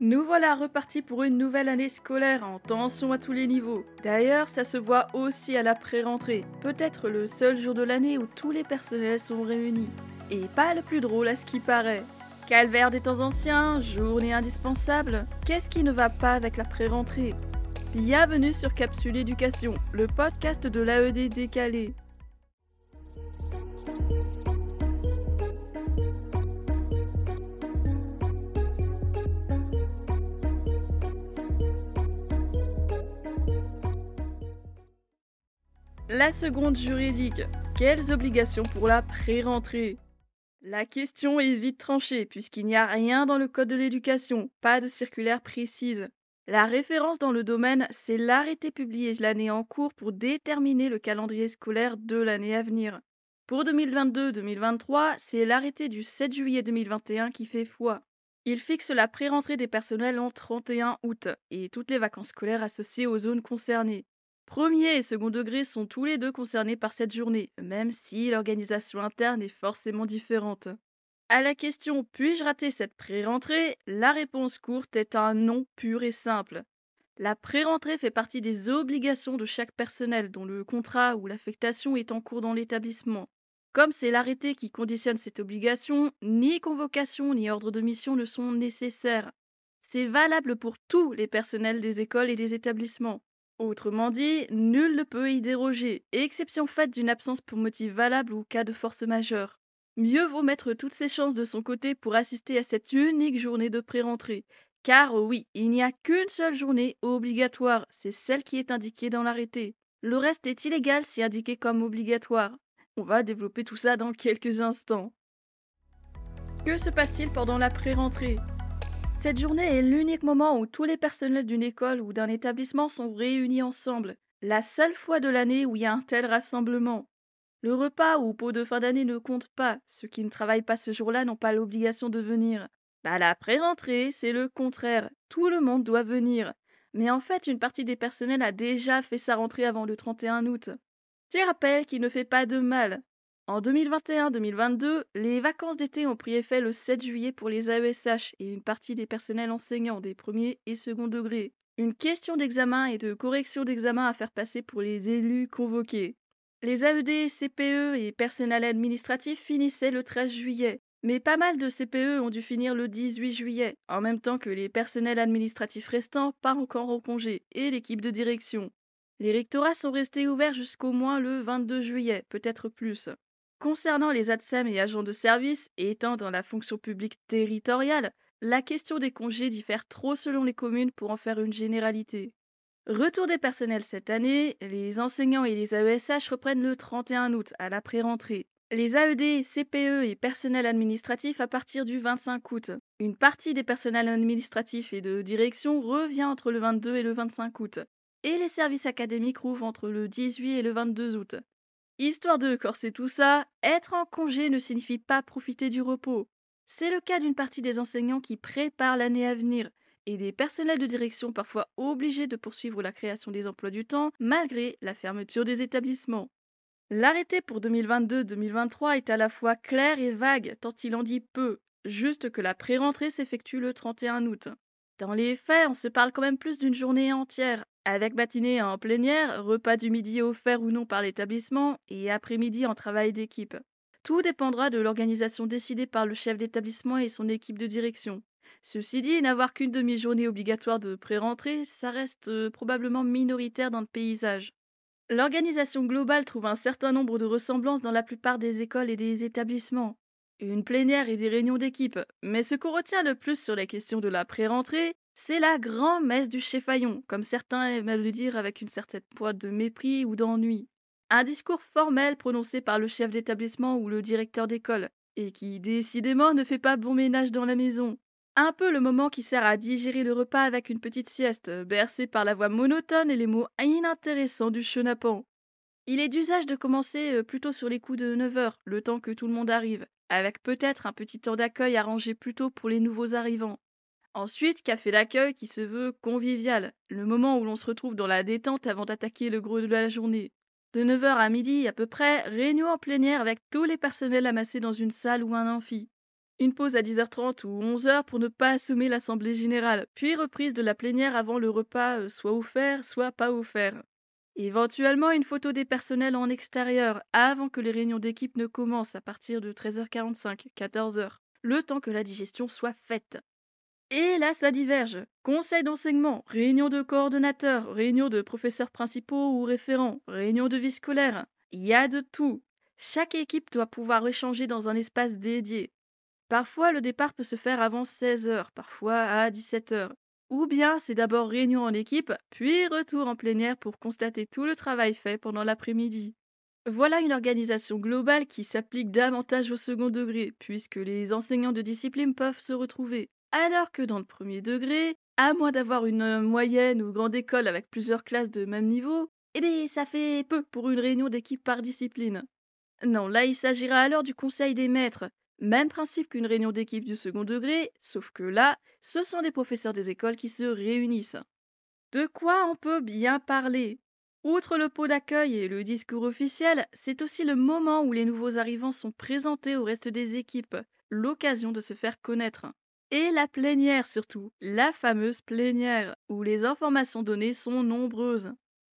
Nous voilà repartis pour une nouvelle année scolaire en tension à tous les niveaux. D'ailleurs, ça se voit aussi à la pré-rentrée, peut-être le seul jour de l'année où tous les personnels sont réunis. Et pas le plus drôle à ce qui paraît. Calvaire des temps anciens, journée indispensable, qu'est-ce qui ne va pas avec la pré-rentrée? Bienvenue sur Capsule Éducation, le podcast de l'AED décalé. La seconde juridique. Quelles obligations pour la pré-rentrée? La question est vite tranchée puisqu'il n'y a rien dans le Code de l'éducation, pas de circulaire précise. La référence dans le domaine, c'est l'arrêté publié l'année en cours pour déterminer le calendrier scolaire de l'année à venir. Pour 2022-2023, c'est l'arrêté du 7 juillet 2021 qui fait foi. Il fixe la pré-rentrée des personnels en 31 août et toutes les vacances scolaires associées aux zones concernées. Premier et second degré sont tous les deux concernés par cette journée, même si l'organisation interne est forcément différente. À la question puis-je rater cette pré-rentrée? La réponse courte est un non pur et simple. La pré-rentrée fait partie des obligations de chaque personnel dont le contrat ou l'affectation est en cours dans l'établissement. Comme c'est l'arrêté qui conditionne cette obligation, ni convocation ni ordre de mission ne sont nécessaires. C'est valable pour tous les personnels des écoles et des établissements. Autrement dit, nul ne peut y déroger, exception faite d'une absence pour motif valable ou cas de force majeure. Mieux vaut mettre toutes ses chances de son côté pour assister à cette unique journée de pré-rentrée. Car oui, il n'y a qu'une seule journée obligatoire, c'est celle qui est indiquée dans l'arrêté. Le reste est illégal si indiqué comme obligatoire. On va développer tout ça dans quelques instants. Que se passe-t-il pendant la pré-rentrée? Cette journée est l'unique moment où tous les personnels d'une école ou d'un établissement sont réunis ensemble. La seule fois de l'année où il y a un tel rassemblement. Le repas ou pot de fin d'année ne compte pas. Ceux qui ne travaillent pas ce jour-là n'ont pas l'obligation de venir. Bah, la pré-rentrée, c'est le contraire. Tout le monde doit venir. Mais en fait, une partie des personnels a déjà fait sa rentrée avant le 31 août. Petit rappel qui ne fait pas de mal. En 2021-2022, les vacances d'été ont pris effet le 7 juillet pour les AESH et une partie des personnels enseignants des premiers et second degrés. Une question d'examen et de correction d'examen à faire passer pour les élus convoqués. Les AED, CPE et personnel administratif finissaient le 13 juillet. Mais pas mal de CPE ont dû finir le 18 juillet, en même temps que les personnels administratifs restants pas encore en congé et l'équipe de direction. Les rectorats sont restés ouverts jusqu'au moins le 22 juillet, peut-être plus. Concernant les ATSEM et agents de service, étant dans la fonction publique territoriale, la question des congés diffère trop selon les communes pour en faire une généralité. Retour des personnels cette année, les enseignants et les AESH reprennent le 31 août à la pré-rentrée. Les AED, CPE et personnels administratifs à partir du 25 août. Une partie des personnels administratifs et de direction revient entre le 22 et le 25 août. Et les services académiques rouvrent entre le 18 et le 22 août. Histoire de corser tout ça, être en congé ne signifie pas profiter du repos. C'est le cas d'une partie des enseignants qui préparent l'année à venir et des personnels de direction parfois obligés de poursuivre la création des emplois du temps malgré la fermeture des établissements. L'arrêté pour 2022-2023 est à la fois clair et vague tant il en dit peu, juste que la pré-rentrée s'effectue le 31 août. Dans les faits, on se parle quand même plus d'une journée entière, avec matinée en plénière, repas du midi offert ou non par l'établissement et après-midi en travail d'équipe. Tout dépendra de l'organisation décidée par le chef d'établissement et son équipe de direction. Ceci dit, n'avoir qu'une demi-journée obligatoire de pré-rentrée, ça reste euh, probablement minoritaire dans le paysage. L'organisation globale trouve un certain nombre de ressemblances dans la plupart des écoles et des établissements. Une plénière et des réunions d'équipe. Mais ce qu'on retient le plus sur la question de la pré-rentrée, c'est la grand-messe du Chéfaillon, comme certains aiment le dire avec une certaine pointe de mépris ou d'ennui. Un discours formel prononcé par le chef d'établissement ou le directeur d'école, et qui décidément ne fait pas bon ménage dans la maison. Un peu le moment qui sert à digérer le repas avec une petite sieste, bercé par la voix monotone et les mots inintéressants du chenapan. Il est d'usage de commencer euh, plutôt sur les coups de 9 heures, le temps que tout le monde arrive, avec peut-être un petit temps d'accueil arrangé plutôt pour les nouveaux arrivants. Ensuite, café d'accueil qui se veut convivial, le moment où l'on se retrouve dans la détente avant d'attaquer le gros de la journée. De 9h à midi à peu près, réunion en plénière avec tous les personnels amassés dans une salle ou un amphi. Une pause à 10h30 ou 11h pour ne pas assommer l'assemblée générale, puis reprise de la plénière avant le repas euh, soit offert, soit pas offert. Éventuellement une photo des personnels en extérieur avant que les réunions d'équipe ne commencent à partir de 13h45, 14h, le temps que la digestion soit faite. Et là, ça diverge. Conseil d'enseignement, réunion de coordonnateurs, réunion de professeurs principaux ou référents, réunion de vie scolaire. Il y a de tout. Chaque équipe doit pouvoir échanger dans un espace dédié. Parfois, le départ peut se faire avant 16h, parfois à 17h. Ou bien c'est d'abord réunion en équipe, puis retour en plénière pour constater tout le travail fait pendant l'après-midi. Voilà une organisation globale qui s'applique davantage au second degré, puisque les enseignants de discipline peuvent se retrouver. Alors que dans le premier degré, à moins d'avoir une moyenne ou grande école avec plusieurs classes de même niveau, eh bien ça fait peu pour une réunion d'équipe par discipline. Non, là il s'agira alors du conseil des maîtres, même principe qu'une réunion d'équipe du second degré, sauf que là, ce sont des professeurs des écoles qui se réunissent. De quoi on peut bien parler? Outre le pot d'accueil et le discours officiel, c'est aussi le moment où les nouveaux arrivants sont présentés au reste des équipes, l'occasion de se faire connaître. Et la plénière surtout, la fameuse plénière, où les informations données sont nombreuses.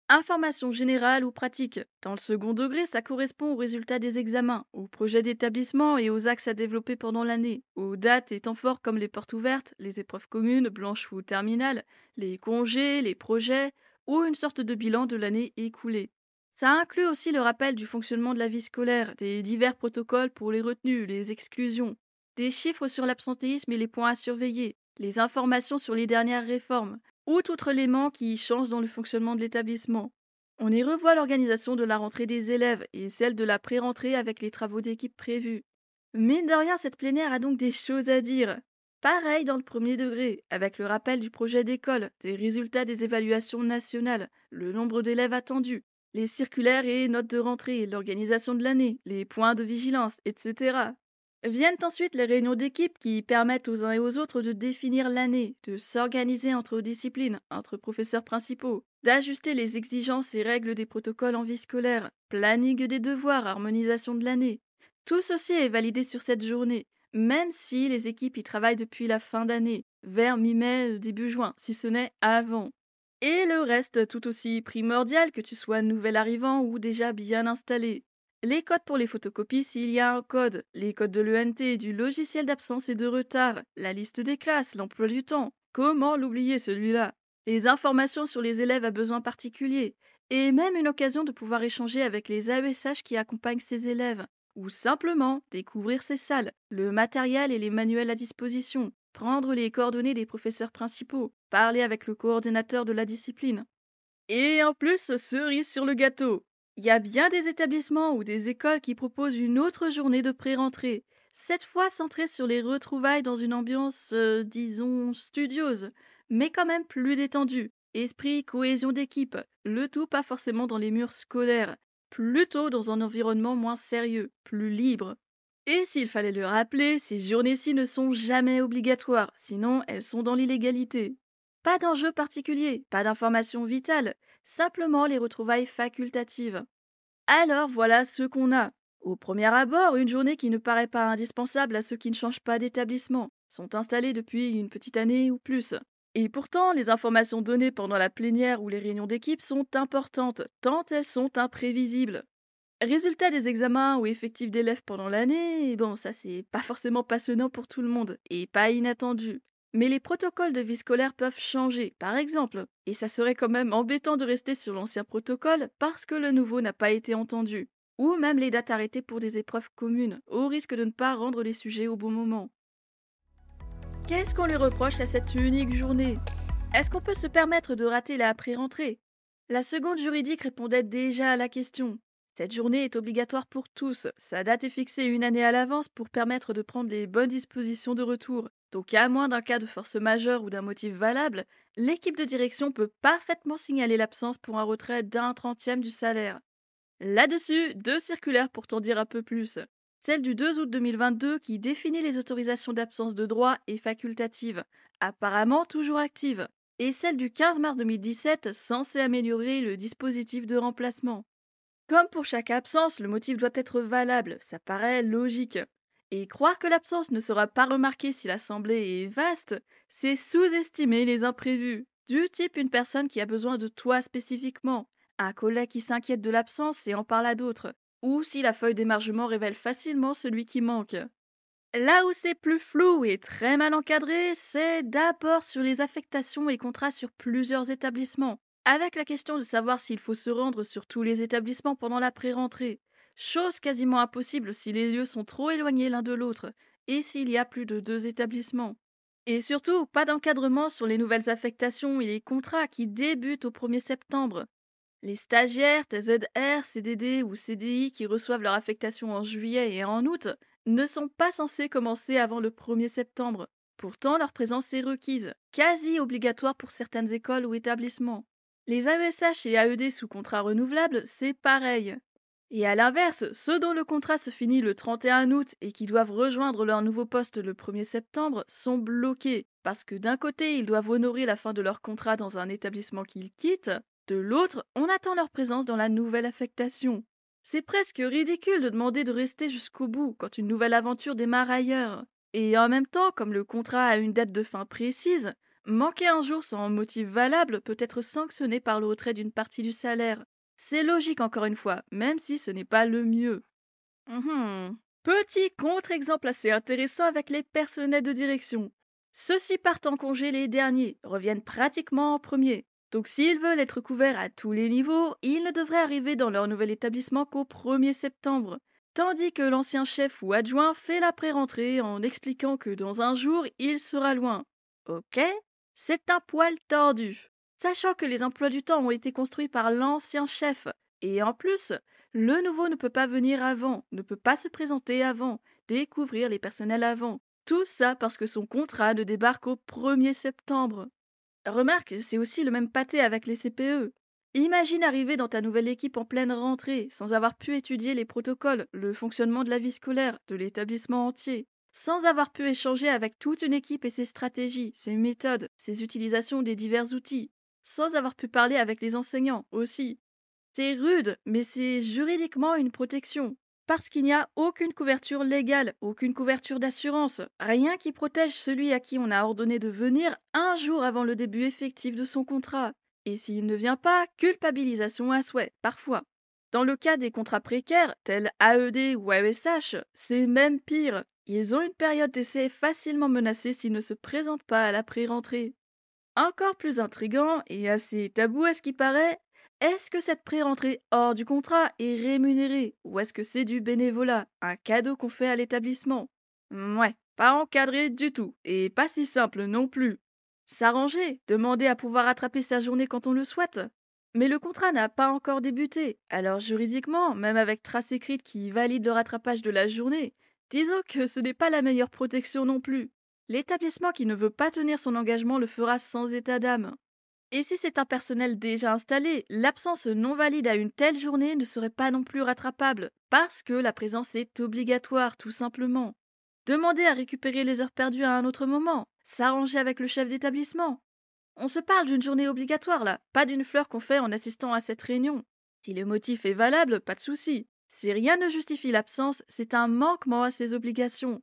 Information générale ou pratique. Dans le second degré, ça correspond aux résultats des examens, aux projets d'établissement et aux axes à développer pendant l'année, aux dates et temps forts comme les portes ouvertes, les épreuves communes, blanches ou terminales, les congés, les projets, ou une sorte de bilan de l'année écoulée. Ça inclut aussi le rappel du fonctionnement de la vie scolaire, des divers protocoles pour les retenues, les exclusions, des chiffres sur l'absentéisme et les points à surveiller, les informations sur les dernières réformes, ou tout élément qui change dans le fonctionnement de l'établissement. On y revoit l'organisation de la rentrée des élèves et celle de la pré-rentrée avec les travaux d'équipe prévus. Mine de rien, cette plénière a donc des choses à dire. Pareil dans le premier degré, avec le rappel du projet d'école, des résultats des évaluations nationales, le nombre d'élèves attendus, les circulaires et notes de rentrée, l'organisation de l'année, les points de vigilance, etc. Viennent ensuite les réunions d'équipe qui permettent aux uns et aux autres de définir l'année, de s'organiser entre disciplines, entre professeurs principaux, d'ajuster les exigences et règles des protocoles en vie scolaire, planning des devoirs, harmonisation de l'année. Tout ceci est validé sur cette journée, même si les équipes y travaillent depuis la fin d'année, vers mi-mai, début juin, si ce n'est avant. Et le reste tout aussi primordial que tu sois nouvel arrivant ou déjà bien installé. Les codes pour les photocopies s'il y a un code, les codes de l'ENT, du logiciel d'absence et de retard, la liste des classes, l'emploi du temps. Comment l'oublier celui-là? Les informations sur les élèves à besoins particuliers, et même une occasion de pouvoir échanger avec les AESH qui accompagnent ces élèves, ou simplement découvrir ces salles, le matériel et les manuels à disposition, prendre les coordonnées des professeurs principaux, parler avec le coordinateur de la discipline. Et en plus, cerise sur le gâteau, il y a bien des établissements ou des écoles qui proposent une autre journée de pré-rentrée, cette fois centrée sur les retrouvailles dans une ambiance, euh, disons, studieuse, mais quand même plus détendue. Esprit, cohésion d'équipe, le tout pas forcément dans les murs scolaires, plutôt dans un environnement moins sérieux, plus libre. Et s'il fallait le rappeler, ces journées-ci ne sont jamais obligatoires, sinon elles sont dans l'illégalité. Pas d'enjeu particulier, pas d'information vitale, simplement les retrouvailles facultatives. Alors voilà ce qu'on a. Au premier abord, une journée qui ne paraît pas indispensable à ceux qui ne changent pas d'établissement, sont installés depuis une petite année ou plus. Et pourtant, les informations données pendant la plénière ou les réunions d'équipe sont importantes, tant elles sont imprévisibles. Résultat des examens ou effectifs d'élèves pendant l'année, bon, ça c'est pas forcément passionnant pour tout le monde, et pas inattendu. Mais les protocoles de vie scolaire peuvent changer, par exemple, et ça serait quand même embêtant de rester sur l'ancien protocole parce que le nouveau n'a pas été entendu, ou même les dates arrêtées pour des épreuves communes, au risque de ne pas rendre les sujets au bon moment. Qu'est-ce qu'on lui reproche à cette unique journée? Est-ce qu'on peut se permettre de rater la pré-rentrée? La seconde juridique répondait déjà à la question. Cette journée est obligatoire pour tous. Sa date est fixée une année à l'avance pour permettre de prendre les bonnes dispositions de retour. Donc à moins d'un cas de force majeure ou d'un motif valable, l'équipe de direction peut parfaitement signaler l'absence pour un retrait d'un trentième du salaire. Là-dessus, deux circulaires pour t'en dire un peu plus. Celle du 2 août 2022 qui définit les autorisations d'absence de droit et facultatives, apparemment toujours actives, et celle du 15 mars 2017 censée améliorer le dispositif de remplacement. Comme pour chaque absence, le motif doit être valable, ça paraît logique. Et croire que l'absence ne sera pas remarquée si l'assemblée est vaste, c'est sous-estimer les imprévus. Du type une personne qui a besoin de toi spécifiquement, un collègue qui s'inquiète de l'absence et en parle à d'autres, ou si la feuille d'émargement révèle facilement celui qui manque. Là où c'est plus flou et très mal encadré, c'est d'abord sur les affectations et contrats sur plusieurs établissements, avec la question de savoir s'il faut se rendre sur tous les établissements pendant la pré-rentrée, chose quasiment impossible si les lieux sont trop éloignés l'un de l'autre et s'il y a plus de deux établissements. Et surtout, pas d'encadrement sur les nouvelles affectations et les contrats qui débutent au 1er septembre. Les stagiaires, TZR, CDD ou CDI qui reçoivent leur affectation en juillet et en août ne sont pas censés commencer avant le 1er septembre. Pourtant, leur présence est requise, quasi obligatoire pour certaines écoles ou établissements. Les AESH et AED sous contrat renouvelable, c'est pareil. Et à l'inverse, ceux dont le contrat se finit le 31 août et qui doivent rejoindre leur nouveau poste le 1er septembre sont bloqués, parce que d'un côté, ils doivent honorer la fin de leur contrat dans un établissement qu'ils quittent, de l'autre, on attend leur présence dans la nouvelle affectation. C'est presque ridicule de demander de rester jusqu'au bout quand une nouvelle aventure démarre ailleurs. Et en même temps, comme le contrat a une date de fin précise, manquer un jour sans motif valable peut être sanctionné par le retrait d'une partie du salaire. C'est logique encore une fois, même si ce n'est pas le mieux. Mmh Petit contre-exemple assez intéressant avec les personnels de direction. Ceux-ci partent en congé les derniers, reviennent pratiquement en premier. Donc s'ils veulent être couverts à tous les niveaux, ils ne devraient arriver dans leur nouvel établissement qu'au 1er septembre. Tandis que l'ancien chef ou adjoint fait la pré-rentrée en expliquant que dans un jour, il sera loin. Ok? C'est un poil tordu. Sachant que les emplois du temps ont été construits par l'ancien chef. Et en plus, le nouveau ne peut pas venir avant, ne peut pas se présenter avant, découvrir les personnels avant. Tout ça parce que son contrat ne débarque au 1er septembre. Remarque, c'est aussi le même pâté avec les CPE. Imagine arriver dans ta nouvelle équipe en pleine rentrée, sans avoir pu étudier les protocoles, le fonctionnement de la vie scolaire, de l'établissement entier, sans avoir pu échanger avec toute une équipe et ses stratégies, ses méthodes, ses utilisations des divers outils, sans avoir pu parler avec les enseignants aussi. C'est rude, mais c'est juridiquement une protection parce qu'il n'y a aucune couverture légale, aucune couverture d'assurance, rien qui protège celui à qui on a ordonné de venir un jour avant le début effectif de son contrat. Et s'il ne vient pas, culpabilisation à souhait, parfois. Dans le cas des contrats précaires, tels AED ou AESH, c'est même pire. Ils ont une période d'essai facilement menacée s'ils ne se présentent pas à la pré-rentrée. Encore plus intrigant et assez tabou à ce qui paraît, est-ce que cette pré-rentrée hors du contrat est rémunérée ou est-ce que c'est du bénévolat, un cadeau qu'on fait à l'établissement? Ouais, pas encadré du tout et pas si simple non plus. S'arranger, demander à pouvoir attraper sa journée quand on le souhaite? Mais le contrat n'a pas encore débuté, alors juridiquement, même avec trace écrite qui valide le rattrapage de la journée, disons que ce n'est pas la meilleure protection non plus. L'établissement qui ne veut pas tenir son engagement le fera sans état d'âme. Et si c'est un personnel déjà installé, l'absence non valide à une telle journée ne serait pas non plus rattrapable, parce que la présence est obligatoire, tout simplement. Demander à récupérer les heures perdues à un autre moment, s'arranger avec le chef d'établissement. On se parle d'une journée obligatoire là, pas d'une fleur qu'on fait en assistant à cette réunion. Si le motif est valable, pas de souci. Si rien ne justifie l'absence, c'est un manquement à ses obligations.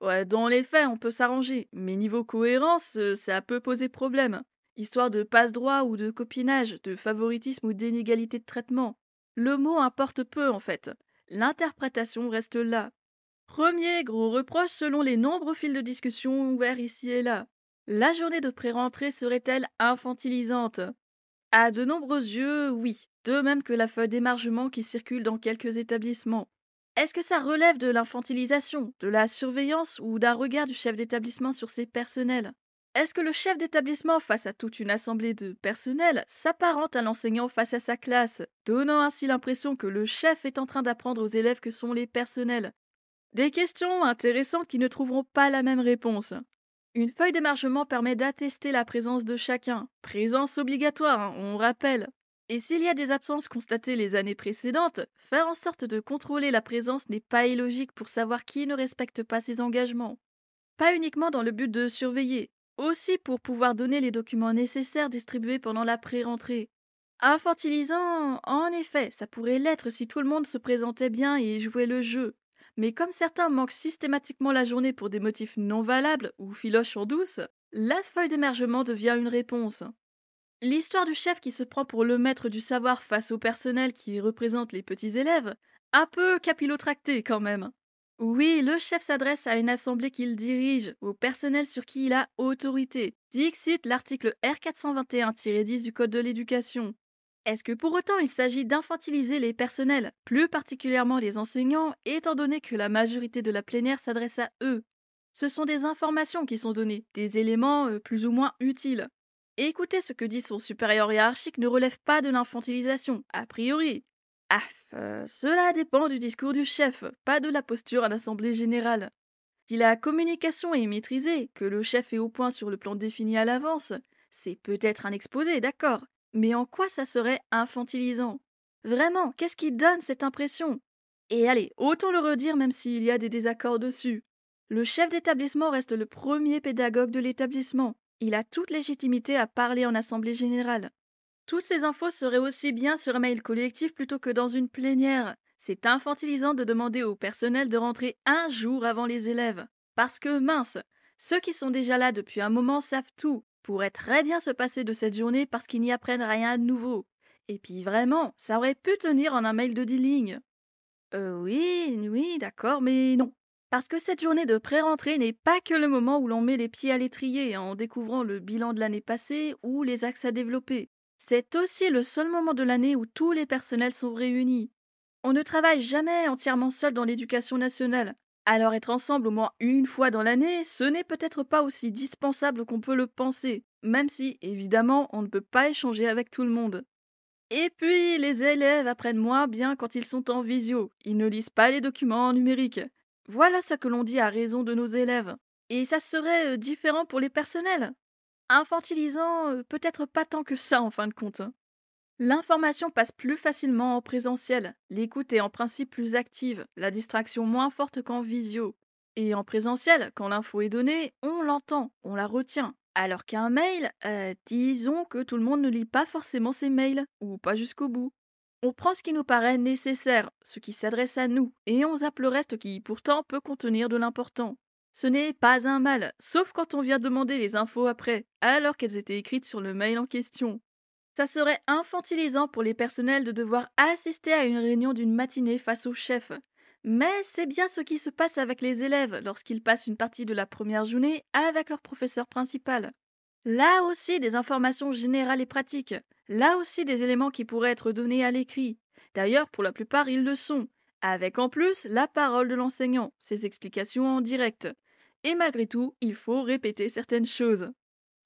Ouais, dans les faits, on peut s'arranger, mais niveau cohérence, euh, ça peut poser problème histoire de passe-droit ou de copinage, de favoritisme ou d'inégalité de traitement. Le mot importe peu en fait. L'interprétation reste là. Premier gros reproche selon les nombreux fils de discussion ouverts ici et là. La journée de pré-rentrée serait-elle infantilisante? À de nombreux yeux, oui, de même que la feuille d'émargement qui circule dans quelques établissements. Est-ce que ça relève de l'infantilisation, de la surveillance ou d'un regard du chef d'établissement sur ses personnels? Est-ce que le chef d'établissement face à toute une assemblée de personnel s'apparente à l'enseignant face à sa classe, donnant ainsi l'impression que le chef est en train d'apprendre aux élèves que sont les personnels? Des questions intéressantes qui ne trouveront pas la même réponse. Une feuille d'émargement permet d'attester la présence de chacun, présence obligatoire, hein, on rappelle. Et s'il y a des absences constatées les années précédentes, faire en sorte de contrôler la présence n'est pas illogique pour savoir qui ne respecte pas ses engagements. Pas uniquement dans le but de surveiller, aussi pour pouvoir donner les documents nécessaires distribués pendant la pré-rentrée. Infantilisant, en effet, ça pourrait l'être si tout le monde se présentait bien et jouait le jeu. Mais comme certains manquent systématiquement la journée pour des motifs non valables ou filochent en douce, la feuille d'émergement devient une réponse. L'histoire du chef qui se prend pour le maître du savoir face au personnel qui représente les petits élèves, un peu capillotracté quand même. Oui, le chef s'adresse à une assemblée qu'il dirige, au personnel sur qui il a autorité. Dixit l'article R421-10 du Code de l'éducation. Est-ce que pour autant il s'agit d'infantiliser les personnels, plus particulièrement les enseignants, étant donné que la majorité de la plénière s'adresse à eux? Ce sont des informations qui sont données, des éléments euh, plus ou moins utiles. Écouter ce que dit son supérieur hiérarchique ne relève pas de l'infantilisation, a priori. Ah, euh, cela dépend du discours du chef, pas de la posture à l'Assemblée générale. Si la communication est maîtrisée, que le chef est au point sur le plan défini à l'avance, c'est peut-être un exposé, d'accord, mais en quoi ça serait infantilisant? Vraiment, qu'est-ce qui donne cette impression? Et allez, autant le redire même s'il y a des désaccords dessus. Le chef d'établissement reste le premier pédagogue de l'établissement. Il a toute légitimité à parler en assemblée générale. Toutes ces infos seraient aussi bien sur un mail collectif plutôt que dans une plénière. C'est infantilisant de demander au personnel de rentrer un jour avant les élèves. Parce que, mince, ceux qui sont déjà là depuis un moment savent tout, pourraient très bien se passer de cette journée parce qu'ils n'y apprennent rien de nouveau. Et puis vraiment, ça aurait pu tenir en un mail de 10 lignes. Euh, oui, oui, d'accord, mais non. Parce que cette journée de pré-rentrée n'est pas que le moment où l'on met les pieds à l'étrier en découvrant le bilan de l'année passée ou les axes à développer. C'est aussi le seul moment de l'année où tous les personnels sont réunis. On ne travaille jamais entièrement seul dans l'éducation nationale. Alors être ensemble au moins une fois dans l'année, ce n'est peut-être pas aussi dispensable qu'on peut le penser, même si, évidemment, on ne peut pas échanger avec tout le monde. Et puis, les élèves apprennent moins bien quand ils sont en visio. Ils ne lisent pas les documents numériques. Voilà ce que l'on dit à raison de nos élèves. Et ça serait euh, différent pour les personnels. Infantilisant, euh, peut-être pas tant que ça en fin de compte. Hein. L'information passe plus facilement en présentiel, l'écoute est en principe plus active, la distraction moins forte qu'en visio. Et en présentiel, quand l'info est donnée, on l'entend, on la retient. Alors qu'un mail, euh, disons que tout le monde ne lit pas forcément ses mails, ou pas jusqu'au bout. On prend ce qui nous paraît nécessaire, ce qui s'adresse à nous, et on zappe le reste qui pourtant peut contenir de l'important. Ce n'est pas un mal, sauf quand on vient demander les infos après, alors qu'elles étaient écrites sur le mail en question. Ça serait infantilisant pour les personnels de devoir assister à une réunion d'une matinée face au chef. Mais c'est bien ce qui se passe avec les élèves lorsqu'ils passent une partie de la première journée avec leur professeur principal. Là aussi des informations générales et pratiques, là aussi des éléments qui pourraient être donnés à l'écrit. D'ailleurs, pour la plupart, ils le sont avec en plus la parole de l'enseignant, ses explications en direct. Et malgré tout, il faut répéter certaines choses.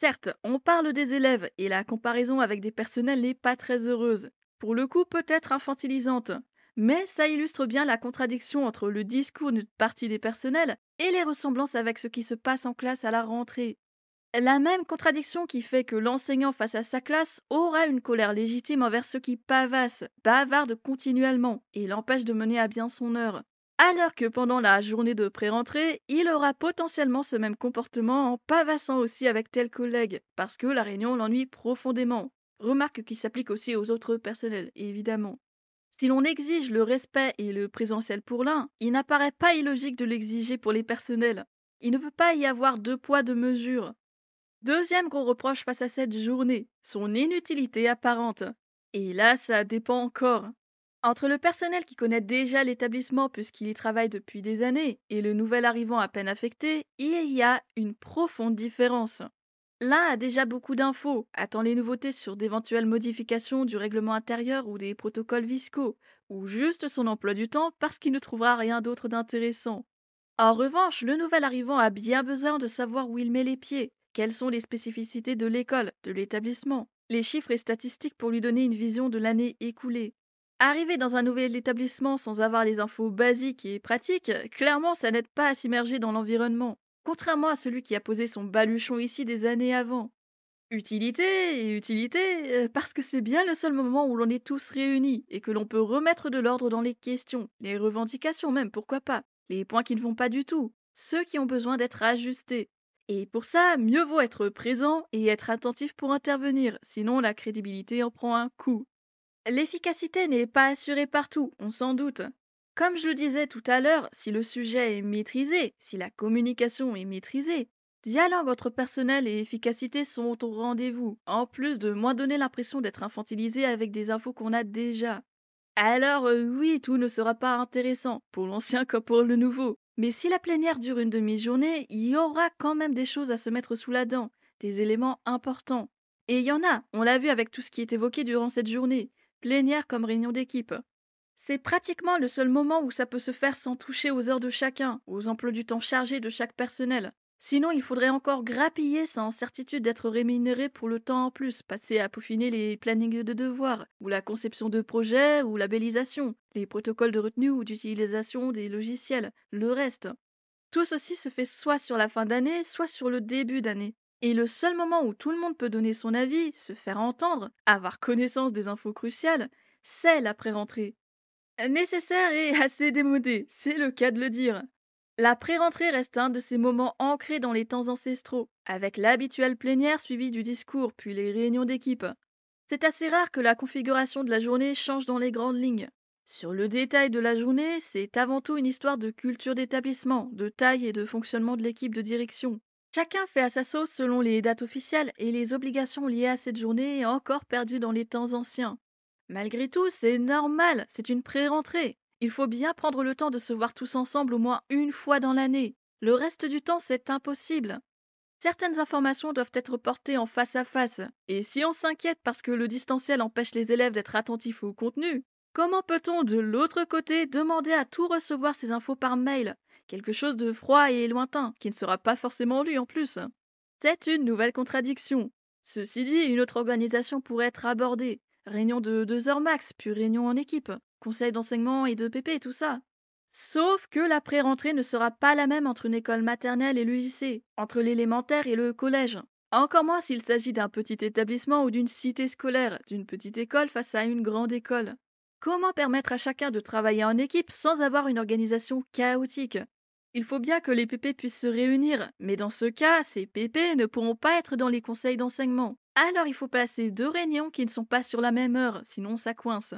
Certes, on parle des élèves et la comparaison avec des personnels n'est pas très heureuse. Pour le coup, peut-être infantilisante. Mais ça illustre bien la contradiction entre le discours d'une partie des personnels et les ressemblances avec ce qui se passe en classe à la rentrée. La même contradiction qui fait que l'enseignant face à sa classe aura une colère légitime envers ceux qui pavassent, bavardent continuellement et l'empêchent de mener à bien son heure. Alors que pendant la journée de pré-rentrée, il aura potentiellement ce même comportement en pavassant aussi avec tel collègue, parce que la réunion l'ennuie profondément. Remarque qui s'applique aussi aux autres personnels, évidemment. Si l'on exige le respect et le présentiel pour l'un, il n'apparaît pas illogique de l'exiger pour les personnels. Il ne peut pas y avoir deux poids, deux mesures. Deuxième gros reproche face à cette journée, son inutilité apparente. Et là, ça dépend encore. Entre le personnel qui connaît déjà l'établissement puisqu'il y travaille depuis des années et le nouvel arrivant à peine affecté, il y a une profonde différence. L'un a déjà beaucoup d'infos, attend les nouveautés sur d'éventuelles modifications du règlement intérieur ou des protocoles viscaux, ou juste son emploi du temps parce qu'il ne trouvera rien d'autre d'intéressant. En revanche, le nouvel arrivant a bien besoin de savoir où il met les pieds, quelles sont les spécificités de l'école, de l'établissement? Les chiffres et statistiques pour lui donner une vision de l'année écoulée. Arriver dans un nouvel établissement sans avoir les infos basiques et pratiques, clairement ça n'aide pas à s'immerger dans l'environnement, contrairement à celui qui a posé son baluchon ici des années avant. Utilité utilité, euh, parce que c'est bien le seul moment où l'on est tous réunis et que l'on peut remettre de l'ordre dans les questions, les revendications même, pourquoi pas, les points qui ne vont pas du tout, ceux qui ont besoin d'être ajustés, et pour ça, mieux vaut être présent et être attentif pour intervenir, sinon la crédibilité en prend un coup. L'efficacité n'est pas assurée partout, on s'en doute. Comme je le disais tout à l'heure, si le sujet est maîtrisé, si la communication est maîtrisée, dialogue entre personnel et efficacité sont au rendez-vous, en plus de moins donner l'impression d'être infantilisé avec des infos qu'on a déjà. Alors euh, oui, tout ne sera pas intéressant, pour l'ancien comme pour le nouveau. Mais si la plénière dure une demi-journée, il y aura quand même des choses à se mettre sous la dent, des éléments importants. Et il y en a, on l'a vu avec tout ce qui est évoqué durant cette journée, plénière comme réunion d'équipe. C'est pratiquement le seul moment où ça peut se faire sans toucher aux heures de chacun, aux emplois du temps chargés de chaque personnel. Sinon, il faudrait encore grappiller sans certitude d'être rémunéré pour le temps en plus, passé à peaufiner les plannings de devoirs, ou la conception de projets, ou labellisation, les protocoles de retenue ou d'utilisation des logiciels, le reste. Tout ceci se fait soit sur la fin d'année, soit sur le début d'année. Et le seul moment où tout le monde peut donner son avis, se faire entendre, avoir connaissance des infos cruciales, c'est l'après-rentrée. Nécessaire et assez démodé, c'est le cas de le dire. La pré-rentrée reste un de ces moments ancrés dans les temps ancestraux, avec l'habituelle plénière suivie du discours puis les réunions d'équipe. C'est assez rare que la configuration de la journée change dans les grandes lignes. Sur le détail de la journée, c'est avant tout une histoire de culture d'établissement, de taille et de fonctionnement de l'équipe de direction. Chacun fait à sa sauce selon les dates officielles et les obligations liées à cette journée encore perdues dans les temps anciens. Malgré tout, c'est normal, c'est une pré-rentrée. Il faut bien prendre le temps de se voir tous ensemble au moins une fois dans l'année. Le reste du temps, c'est impossible. Certaines informations doivent être portées en face à face, et si on s'inquiète parce que le distanciel empêche les élèves d'être attentifs au contenu, comment peut-on de l'autre côté demander à tout recevoir ces infos par mail? Quelque chose de froid et lointain, qui ne sera pas forcément lu en plus. C'est une nouvelle contradiction. Ceci dit, une autre organisation pourrait être abordée. Réunion de deux heures max, puis réunion en équipe conseil d'enseignement et de PP, tout ça. Sauf que la pré-rentrée ne sera pas la même entre une école maternelle et le lycée, entre l'élémentaire et le collège. Encore moins s'il s'agit d'un petit établissement ou d'une cité scolaire, d'une petite école face à une grande école. Comment permettre à chacun de travailler en équipe sans avoir une organisation chaotique? Il faut bien que les PP puissent se réunir, mais dans ce cas, ces PP ne pourront pas être dans les conseils d'enseignement. Alors il faut passer deux réunions qui ne sont pas sur la même heure, sinon ça coince.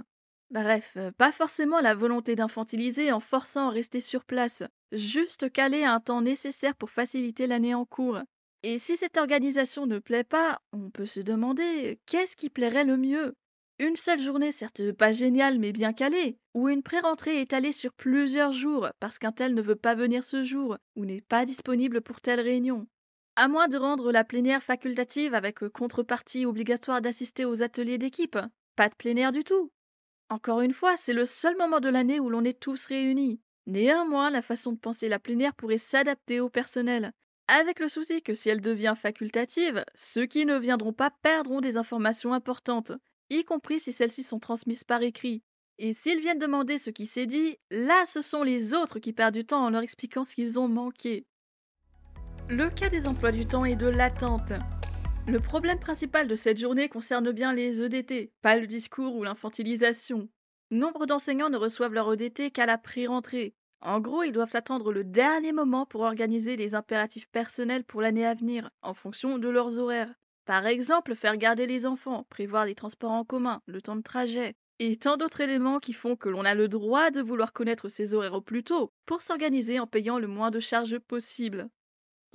Bref, euh, pas forcément la volonté d'infantiliser en forçant à rester sur place, juste caler un temps nécessaire pour faciliter l'année en cours. Et si cette organisation ne plaît pas, on peut se demander qu'est-ce qui plairait le mieux? Une seule journée, certes pas géniale mais bien calée, ou une pré-rentrée étalée sur plusieurs jours parce qu'un tel ne veut pas venir ce jour ou n'est pas disponible pour telle réunion? À moins de rendre la plénière facultative avec contrepartie obligatoire d'assister aux ateliers d'équipe, pas de plénière du tout. Encore une fois, c'est le seul moment de l'année où l'on est tous réunis. Néanmoins, la façon de penser la plénière pourrait s'adapter au personnel, avec le souci que si elle devient facultative, ceux qui ne viendront pas perdront des informations importantes, y compris si celles-ci sont transmises par écrit. Et s'ils viennent demander ce qui s'est dit, là ce sont les autres qui perdent du temps en leur expliquant ce qu'ils ont manqué. Le cas des emplois du temps est de l'attente. Le problème principal de cette journée concerne bien les EDT, pas le discours ou l'infantilisation. Nombre d'enseignants ne reçoivent leur EDT qu'à la pré-rentrée. En gros, ils doivent attendre le dernier moment pour organiser les impératifs personnels pour l'année à venir, en fonction de leurs horaires. Par exemple, faire garder les enfants, prévoir les transports en commun, le temps de trajet, et tant d'autres éléments qui font que l'on a le droit de vouloir connaître ses horaires au plus tôt pour s'organiser en payant le moins de charges possible.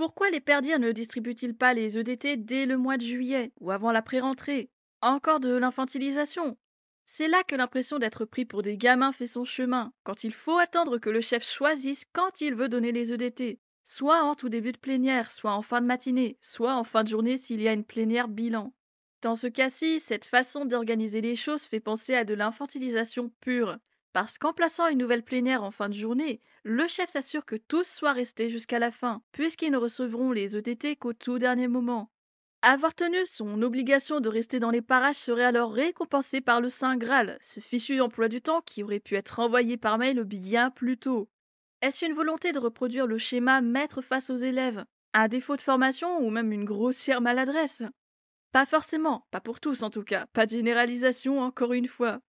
Pourquoi les perdirs ne distribuent-ils pas les EDT dès le mois de juillet ou avant la pré-rentrée? Encore de l'infantilisation. C'est là que l'impression d'être pris pour des gamins fait son chemin, quand il faut attendre que le chef choisisse quand il veut donner les EDT, soit en tout début de plénière, soit en fin de matinée, soit en fin de journée s'il y a une plénière bilan. Dans ce cas-ci, cette façon d'organiser les choses fait penser à de l'infantilisation pure, parce qu'en plaçant une nouvelle plénière en fin de journée, le chef s'assure que tous soient restés jusqu'à la fin, puisqu'ils ne recevront les ETT qu'au tout dernier moment. Avoir tenu son obligation de rester dans les parages serait alors récompensé par le Saint Graal, ce fichu emploi du temps qui aurait pu être envoyé par mail bien plus tôt. Est-ce une volonté de reproduire le schéma maître face aux élèves Un défaut de formation ou même une grossière maladresse? Pas forcément, pas pour tous en tout cas, pas de généralisation encore une fois.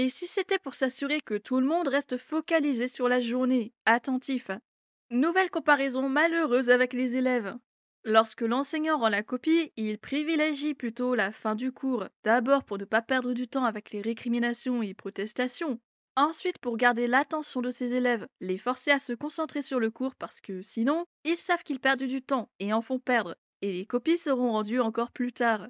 Et si c'était pour s'assurer que tout le monde reste focalisé sur la journée, attentif Nouvelle comparaison malheureuse avec les élèves. Lorsque l'enseignant rend la copie, il privilégie plutôt la fin du cours, d'abord pour ne pas perdre du temps avec les récriminations et protestations, Ensuite, pour garder l'attention de ses élèves, les forcer à se concentrer sur le cours parce que sinon, ils savent qu'ils perdent du temps et en font perdre, et les copies seront rendues encore plus tard.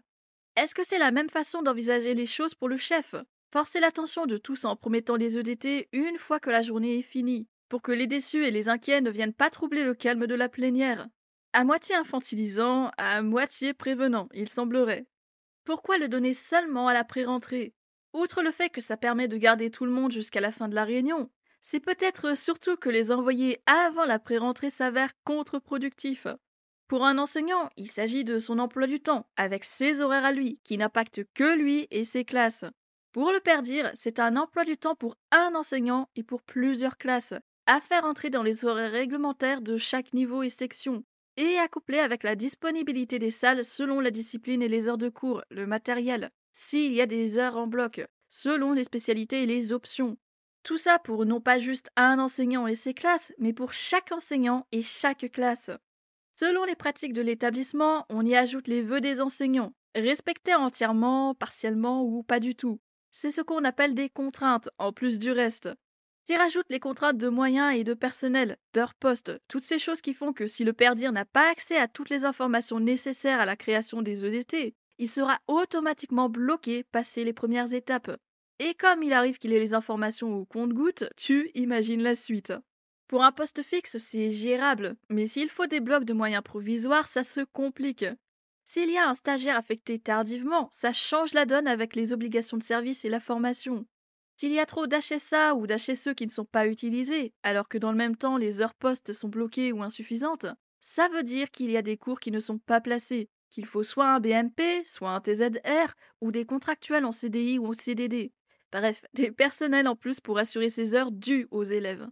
Est-ce que c'est la même façon d'envisager les choses pour le chef? Forcer l'attention de tous en promettant les EDT une fois que la journée est finie, pour que les déçus et les inquiets ne viennent pas troubler le calme de la plénière. À moitié infantilisant, à moitié prévenant, il semblerait. Pourquoi le donner seulement à la pré-rentrée? Outre le fait que ça permet de garder tout le monde jusqu'à la fin de la réunion, c'est peut-être surtout que les envoyer avant la pré-rentrée s'avère contre-productif. Pour un enseignant, il s'agit de son emploi du temps, avec ses horaires à lui, qui n'impactent que lui et ses classes. Pour le père dire, c'est un emploi du temps pour un enseignant et pour plusieurs classes, à faire entrer dans les horaires réglementaires de chaque niveau et section, et à coupler avec la disponibilité des salles selon la discipline et les heures de cours, le matériel, s'il y a des heures en bloc, selon les spécialités et les options. Tout ça pour non pas juste un enseignant et ses classes, mais pour chaque enseignant et chaque classe. Selon les pratiques de l'établissement, on y ajoute les vœux des enseignants, respectés entièrement, partiellement ou pas du tout. C'est ce qu'on appelle des contraintes, en plus du reste. S'y rajoutent les contraintes de moyens et de personnel, d'heures poste, toutes ces choses qui font que si le perdir n'a pas accès à toutes les informations nécessaires à la création des EDT, il sera automatiquement bloqué passé les premières étapes. Et comme il arrive qu'il ait les informations au compte-gouttes, tu imagines la suite. Pour un poste fixe, c'est gérable, mais s'il faut des blocs de moyens provisoires, ça se complique. S'il y a un stagiaire affecté tardivement, ça change la donne avec les obligations de service et la formation. S'il y a trop d'HSA ou d'HSE qui ne sont pas utilisés, alors que dans le même temps les heures postes sont bloquées ou insuffisantes, ça veut dire qu'il y a des cours qui ne sont pas placés, qu'il faut soit un BMP, soit un TZR, ou des contractuels en CDI ou en CDD. Bref, des personnels en plus pour assurer ces heures dues aux élèves.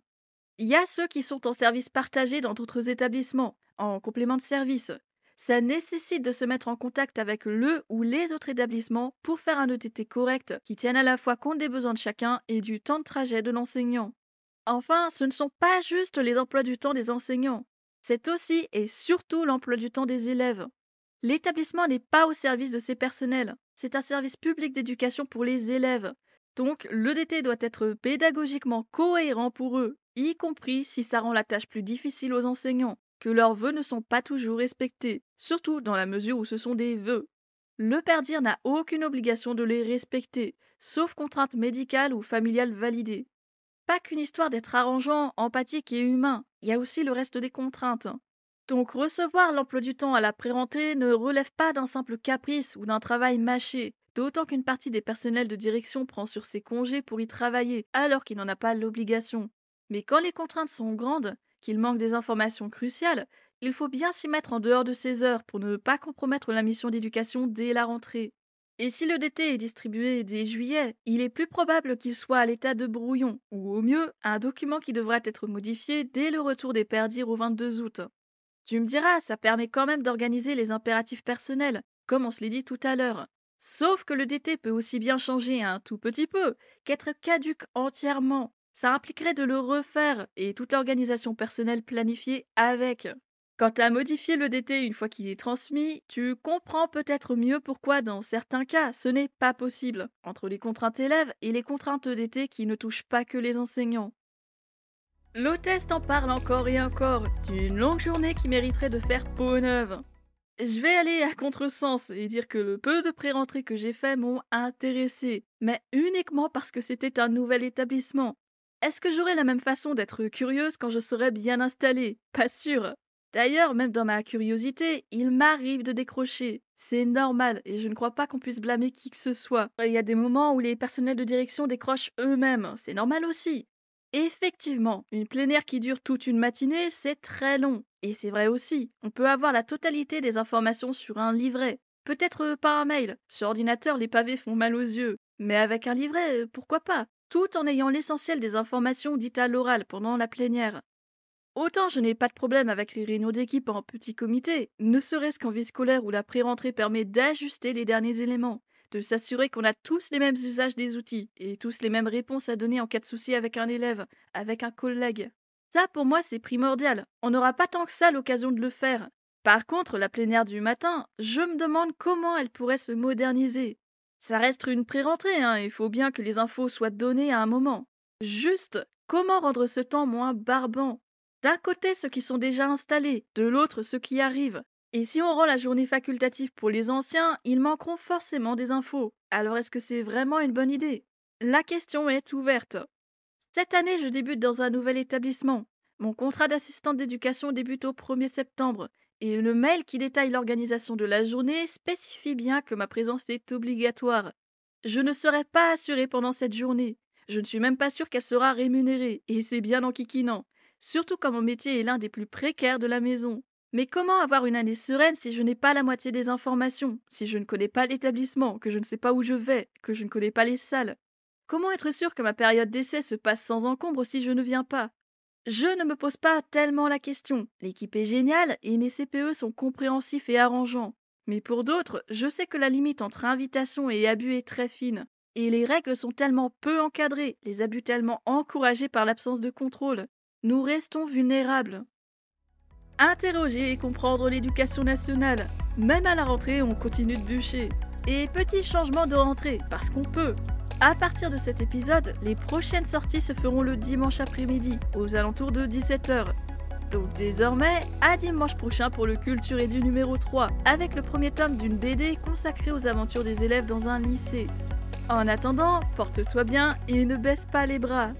Il y a ceux qui sont en service partagé dans d'autres établissements, en complément de service, ça nécessite de se mettre en contact avec le ou les autres établissements pour faire un ETT correct qui tienne à la fois compte des besoins de chacun et du temps de trajet de l'enseignant. Enfin, ce ne sont pas juste les emplois du temps des enseignants, c'est aussi et surtout l'emploi du temps des élèves. L'établissement n'est pas au service de ses personnels, c'est un service public d'éducation pour les élèves. Donc l'EDT doit être pédagogiquement cohérent pour eux, y compris si ça rend la tâche plus difficile aux enseignants que leurs vœux ne sont pas toujours respectés, surtout dans la mesure où ce sont des vœux. Le perdir n'a aucune obligation de les respecter, sauf contrainte médicale ou familiale validée. Pas qu'une histoire d'être arrangeant, empathique et humain, il y a aussi le reste des contraintes. Donc recevoir l'emploi du temps à la pré-rentrée ne relève pas d'un simple caprice ou d'un travail mâché, d'autant qu'une partie des personnels de direction prend sur ses congés pour y travailler alors qu'il n'en a pas l'obligation. Mais quand les contraintes sont grandes, qu'il manque des informations cruciales, il faut bien s'y mettre en dehors de ses heures pour ne pas compromettre la mission d'éducation dès la rentrée. Et si le DT est distribué dès juillet, il est plus probable qu'il soit à l'état de brouillon, ou au mieux, un document qui devrait être modifié dès le retour des perdirs au 22 août. Tu me diras, ça permet quand même d'organiser les impératifs personnels, comme on se l'est dit tout à l'heure. Sauf que le DT peut aussi bien changer un tout petit peu qu'être caduque entièrement. Ça impliquerait de le refaire et toute l'organisation personnelle planifiée avec. Quant à modifier le DT une fois qu'il est transmis, tu comprends peut-être mieux pourquoi dans certains cas ce n'est pas possible, entre les contraintes élèves et les contraintes DT qui ne touchent pas que les enseignants. L'hôtesse t'en parle encore et encore, d'une longue journée qui mériterait de faire peau neuve. Je vais aller à contresens et dire que le peu de pré-rentrées que j'ai fait m'ont intéressé, mais uniquement parce que c'était un nouvel établissement, est-ce que j'aurai la même façon d'être curieuse quand je serai bien installée? Pas sûr. D'ailleurs, même dans ma curiosité, il m'arrive de décrocher. C'est normal et je ne crois pas qu'on puisse blâmer qui que ce soit. Il y a des moments où les personnels de direction décrochent eux-mêmes. C'est normal aussi. Effectivement, une plénière qui dure toute une matinée, c'est très long. Et c'est vrai aussi, on peut avoir la totalité des informations sur un livret. Peut-être par un mail. Sur ordinateur, les pavés font mal aux yeux. Mais avec un livret, pourquoi pas? Tout en ayant l'essentiel des informations dites à l'oral pendant la plénière. Autant je n'ai pas de problème avec les réunions d'équipe en petit comité, ne serait-ce qu'en vie scolaire où la pré-rentrée permet d'ajuster les derniers éléments, de s'assurer qu'on a tous les mêmes usages des outils et tous les mêmes réponses à donner en cas de souci avec un élève, avec un collègue. Ça, pour moi, c'est primordial. On n'aura pas tant que ça l'occasion de le faire. Par contre, la plénière du matin, je me demande comment elle pourrait se moderniser. Ça reste une pré-rentrée, hein, il faut bien que les infos soient données à un moment. Juste, comment rendre ce temps moins barbant? D'un côté ceux qui sont déjà installés, de l'autre ceux qui arrivent. Et si on rend la journée facultative pour les anciens, ils manqueront forcément des infos. Alors est-ce que c'est vraiment une bonne idée? La question est ouverte. Cette année, je débute dans un nouvel établissement. Mon contrat d'assistante d'éducation débute au 1er septembre et le mail qui détaille l'organisation de la journée spécifie bien que ma présence est obligatoire. Je ne serai pas assurée pendant cette journée. Je ne suis même pas sûre qu'elle sera rémunérée, et c'est bien enquiquinant, surtout quand mon métier est l'un des plus précaires de la maison. Mais comment avoir une année sereine si je n'ai pas la moitié des informations, si je ne connais pas l'établissement, que je ne sais pas où je vais, que je ne connais pas les salles? Comment être sûr que ma période d'essai se passe sans encombre si je ne viens pas? Je ne me pose pas tellement la question. L'équipe est géniale et mes CPE sont compréhensifs et arrangeants. Mais pour d'autres, je sais que la limite entre invitation et abus est très fine. Et les règles sont tellement peu encadrées, les abus tellement encouragés par l'absence de contrôle. Nous restons vulnérables. Interroger et comprendre l'éducation nationale. Même à la rentrée, on continue de bûcher. Et petit changement de rentrée, parce qu'on peut. À partir de cet épisode, les prochaines sorties se feront le dimanche après-midi, aux alentours de 17h. Donc désormais, à dimanche prochain pour le Culture et du numéro 3, avec le premier tome d'une BD consacrée aux aventures des élèves dans un lycée. En attendant, porte-toi bien et ne baisse pas les bras.